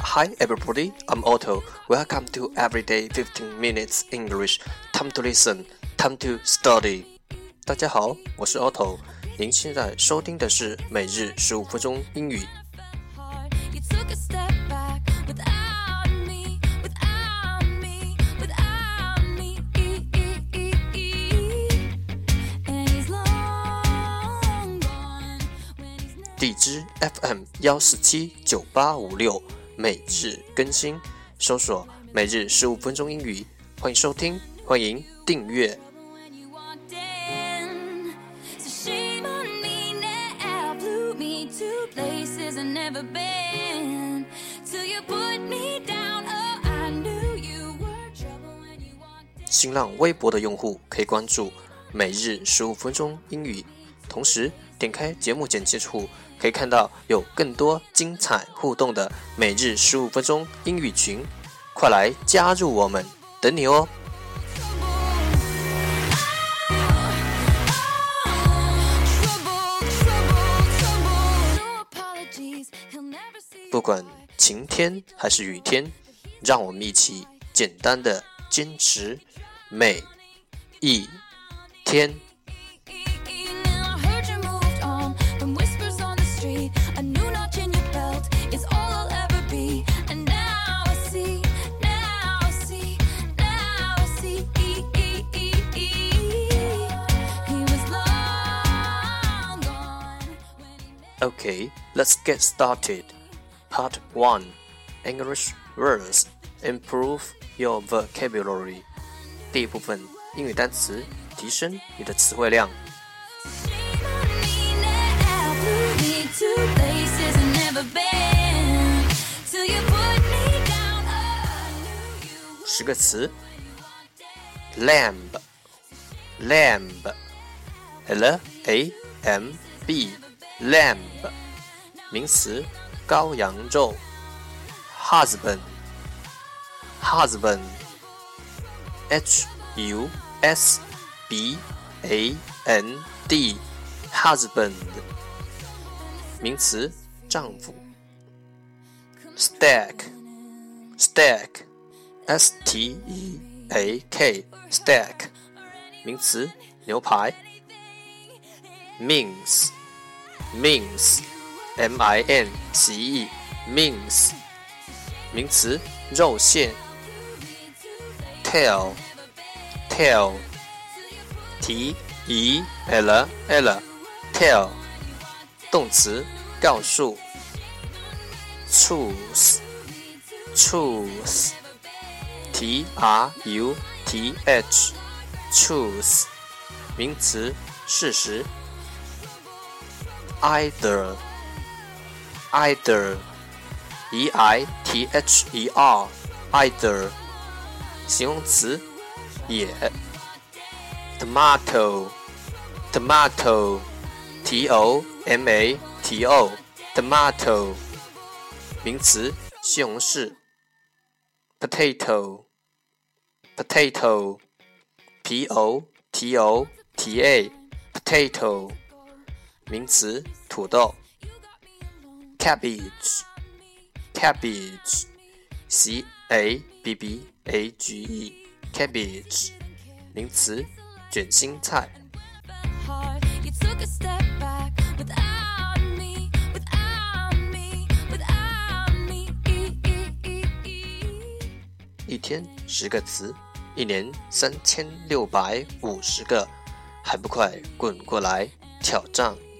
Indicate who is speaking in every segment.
Speaker 1: Hi everybody, I'm Otto. Welcome to Everyday 15 Minutes English. Time to listen, time to study. 大家好，我是 Otto。您现在收听的是每日十五分钟英语。 荔枝 FM 幺四七九八五六，每日更新，搜索“每日十五分钟英语”，欢迎收听，欢迎订阅。新浪微博的用户可以关注“每日十五分钟英语”，同时点开节目简介处。可以看到有更多精彩互动的每日十五分钟英语群，快来加入我们，等你哦！不管晴天还是雨天，让我们一起简单的坚持每一天。Okay, let's get started. Part 1 English words improve your vocabulary. 第一部分英语单词，提升你的词汇量。十个词：lamb，lamb，l a m b。 lamb，名词，羔羊肉。husband，husband，h u s b a n d，husband，名词，丈夫。steak，steak，s t e a k，steak，名词，牛排。mince。means M I N T E means 名词肉馅 tell tell T E L L tell 动词告诉 choose choose T R U T H choose 名词事实。either either e i t h e r either 形容词也 tomato tomato t o m a t o tomato 名词西红柿 potato potato p o t o t a potato 名词，土豆。cabbage，cabbage，c a b b a g e，cabbage，名词，卷心菜。一天十个词，一年三千六百五十个，还不快滚过来挑战！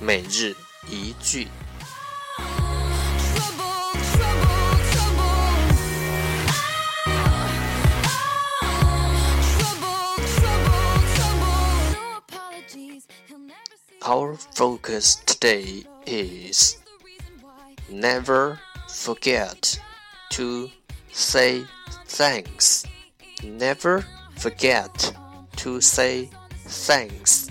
Speaker 1: 每日一句。Our focus today is Never forget to say thanks. Never forget to say thanks.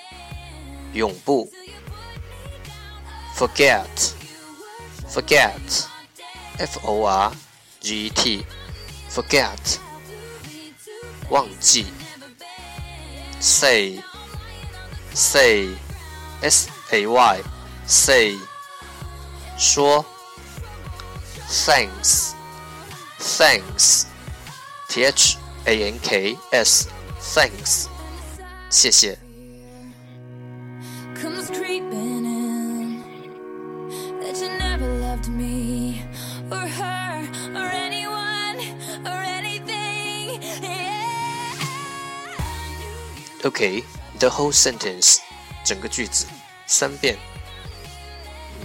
Speaker 1: 永不 forget forget f o r g e t forget 忘记 say say s a y say 说 thanks thanks t h a n k s thanks 谢谢
Speaker 2: loved me or her or anyone or anything. Yeah.
Speaker 1: Okay, the whole sentence 整个句子三遍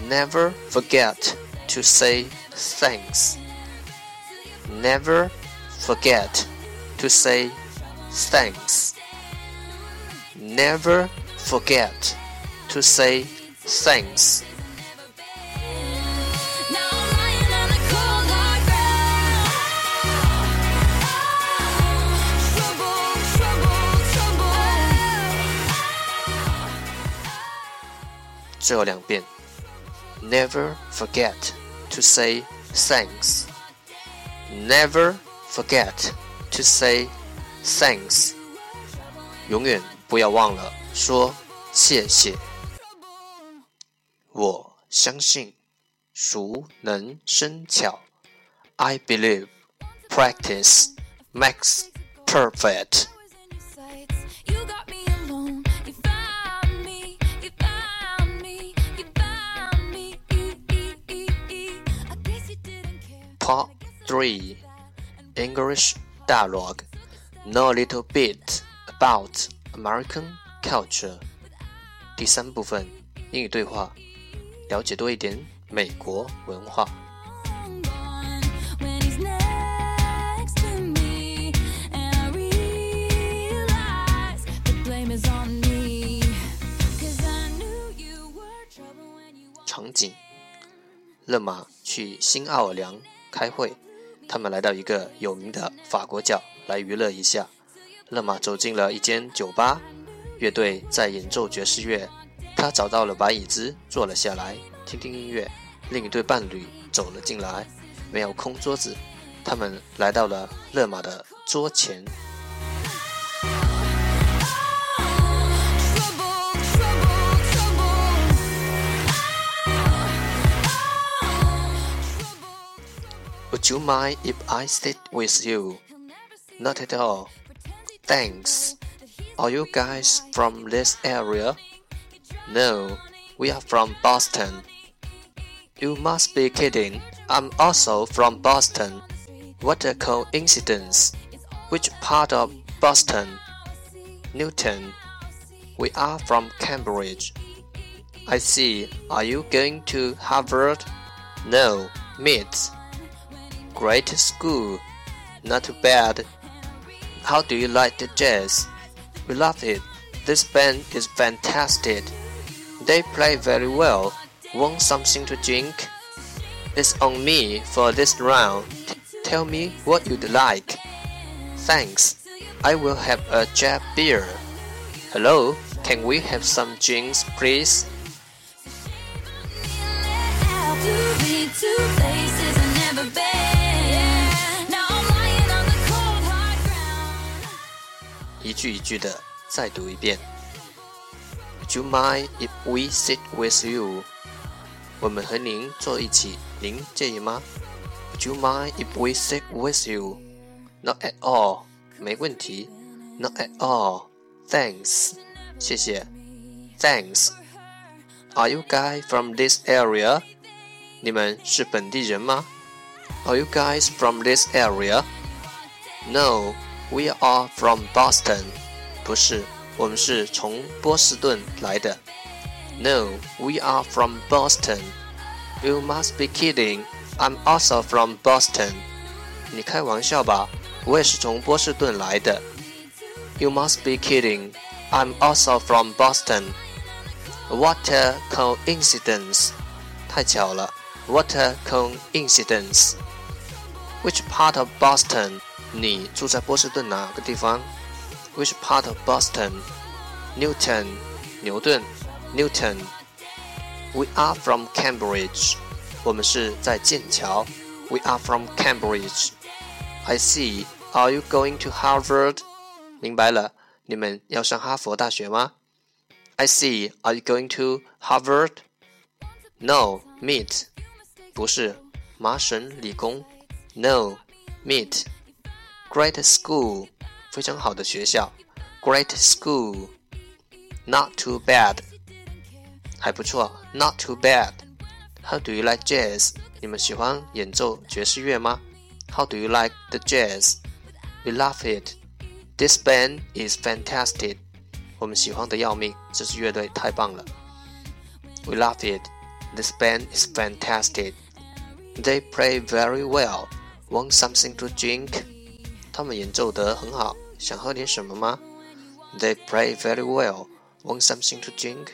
Speaker 1: Never forget to say thanks Never forget to say thanks Never forget to say thanks 最后两遍 Never forget to say thanks Never forget to say thanks 永远不要忘了说谢谢。我相信熟能生巧。I believe practice makes perfect. Part 3 English Dialogue Know a little bit about American culture. 第三部分英语对话，了解多一点美国文化。
Speaker 2: gone when he's next to me, and I realize the blame is on me. 'Cause I knew you were trouble when you walked
Speaker 1: 场景：勒马去新奥尔良 开会，他们来到一个有名的法国角来娱乐一下。勒马走进了一间酒吧，乐队在演奏爵士乐，他找到了把椅子坐了下来，听听音乐。另一对伴侣走了进来，没有空桌子，他们来到了勒马的桌前。Would you mind if I sit with you? Not at all. Thanks. Are you guys from this area? No, we are from Boston. You must be kidding. I'm also from Boston. What a coincidence. Which part of Boston? Newton. We are from Cambridge. I see. Are you going to Harvard? No, MIT. Great school. Not bad. How do you like the jazz? We love it. This band is fantastic. They play very well. Want something to drink? It's on me for this round. Tell me what you'd like. Thanks. I will have a Jap beer. Hello, can we have some drinks, please? 一句一句的再读一遍。Would you mind if we sit with you？我们和您坐一起，您介意吗？Would you mind if we sit with you？Not at all，没问题。Not at all，thanks，谢谢。Thanks。Are you guys from this area？ 你们是本地人吗？Are you guys from this area? No, we are from Boston. 不是，我们是从波士顿来的。No, we are from Boston. You must be kidding. I'm also from Boston. 你开玩笑吧？我也是从波士顿来的。You must be kidding. I'm also from Boston. What a coincidence! 太巧了。What a coincidence! Which part of Boston? 你住在波士顿哪个地方？Which part of Boston? Newton. 牛顿。Newton. We are from Cambridge. 我们是在剑桥。We are from Cambridge. I see. Are you going to Harvard? 明白了，你们要上哈佛大学吗？I see. Are you going to Harvard? No, meet. 不是，麻省理工。No, meet. Great school. 非常好的学校。Great school. Not too bad. 还不错。Not too bad. How do you like jazz? 你们喜欢演奏爵士乐吗？How do you like the jazz? We love it. This band is fantastic. 我们喜欢的要命，这支乐队太棒了。We love it. This band is fantastic. They play very well. Want something to drink? 他们演奏得很好，想喝点什么吗？They play very well. Want something to drink?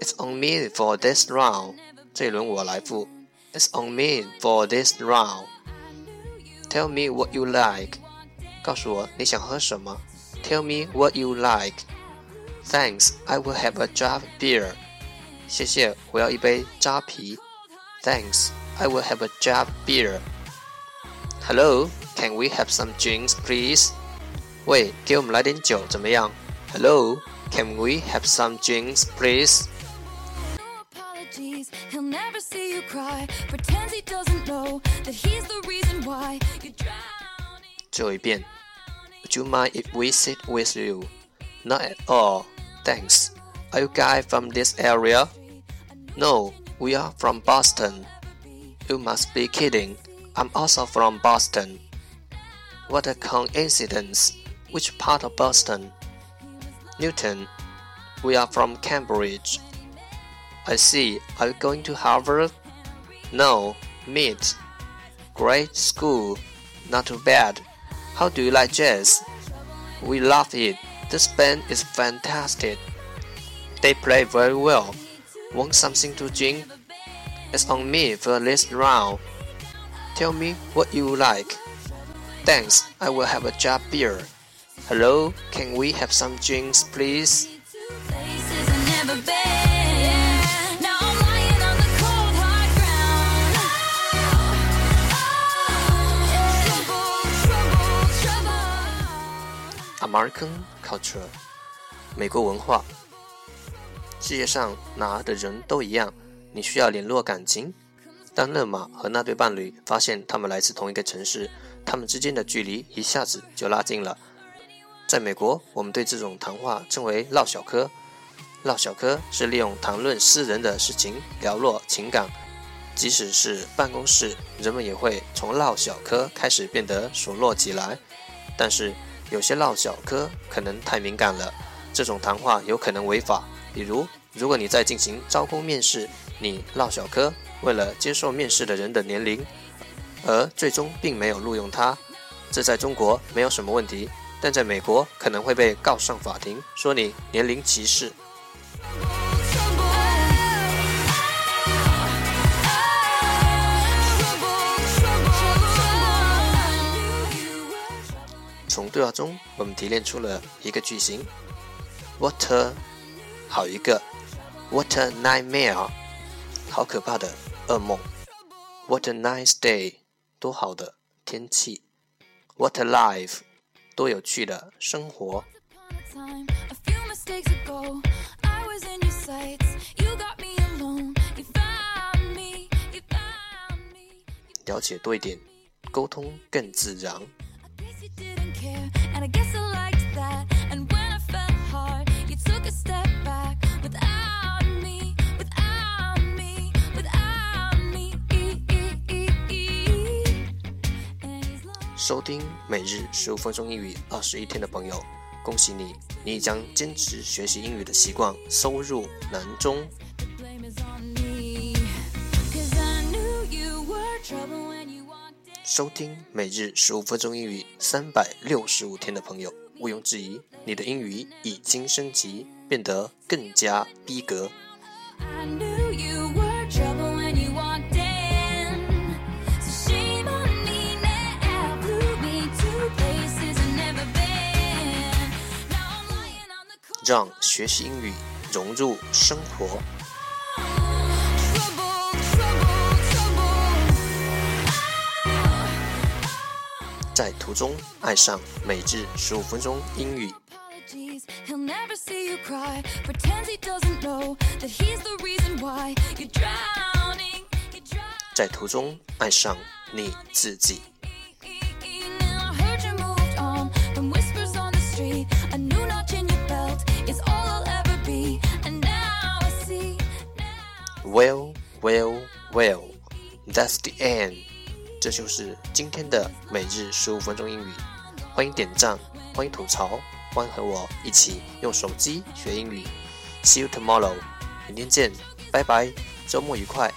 Speaker 1: It's on me for this round. 这一轮我来付。It's on me for this round. Tell me what you like. 告诉我你想喝什么。Tell me what you like. Thanks. I will have a draft beer. 谢谢，我要一杯扎啤。Thanks. I will have a draft beer. Hello. Can we have some drinks, please? 喂，给我们来点酒怎么样？Hello. Can we have some drinks, please?
Speaker 2: No apologies, he'll never see you cry. Pretends he doesn't know that he's the reason why you're drowning.
Speaker 1: 最后一遍。Would you mind if we sit with you? Not at all. Thanks. Are you guys from this area? No, we are from Boston. You must be kidding. I'm also from Boston. What a coincidence. Which part of Boston? Newton. We are from Cambridge. I see. Are you going to Harvard? No. Meet. Great school. Not too bad. How do you like jazz? We love it. This band is fantastic. They play very well. Want something to drink? It's on me for this round. Tell me what you like. Thanks. I will have a jar beer. Hello, can we have some drinks, please?
Speaker 2: Places I've never been. Now I'm lying on the cold hard ground. Trouble, trouble, trouble.
Speaker 1: American culture，美国文化。世界上哪儿的人都一样，你需要联络感情。 当勒马和那对伴侣发现他们来自同一个城市，他们之间的距离一下子就拉近了。在美国，我们对这种谈话称为唠小嗑。唠小嗑是利用谈论私人的事情聊落情感，即使是办公室，人们也会从唠小嗑开始变得熟络起来。但是有些唠小嗑可能太敏感了，这种谈话有可能违法。比如，如果你在进行招工面试，你唠小嗑，为了接受面试的人的年龄，而最终并没有录用他，这在中国没有什么问题，但在美国可能会被告上法庭，说你年龄歧视。从对话中，我们提炼出了一个句型。：What a 好一个，What a nightmare 好可怕的噩梦；What a nice day 多好的天气；What a life 多有趣的生活。了解多一点，沟通更自然。
Speaker 2: I guess you didn't care, and I guess I liked that. And when I fell hard, you took a step back
Speaker 1: 收听每日十五分钟英语二十一天的朋友，恭喜你，你已将坚持学习英语的习惯收入囊中。收听每日十五分钟英语三百六十五天的朋友，毋庸置疑，你的英语已经升级，变得更加逼格。让学习英语融入生活。在途中爱上每至十五分钟英语。在途中爱上你自己。Well, well, well, that's the end。这就是今天的每日十五分钟英语。欢迎点赞，欢迎吐槽，欢迎和我一起用手机学英语。See you tomorrow，明天见，拜拜，周末愉快。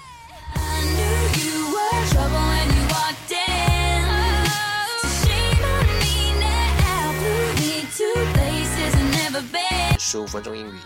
Speaker 2: I knew you were trouble when you walked in. So shame on me now. Blew me to places I've never been.
Speaker 1: 十五分钟英语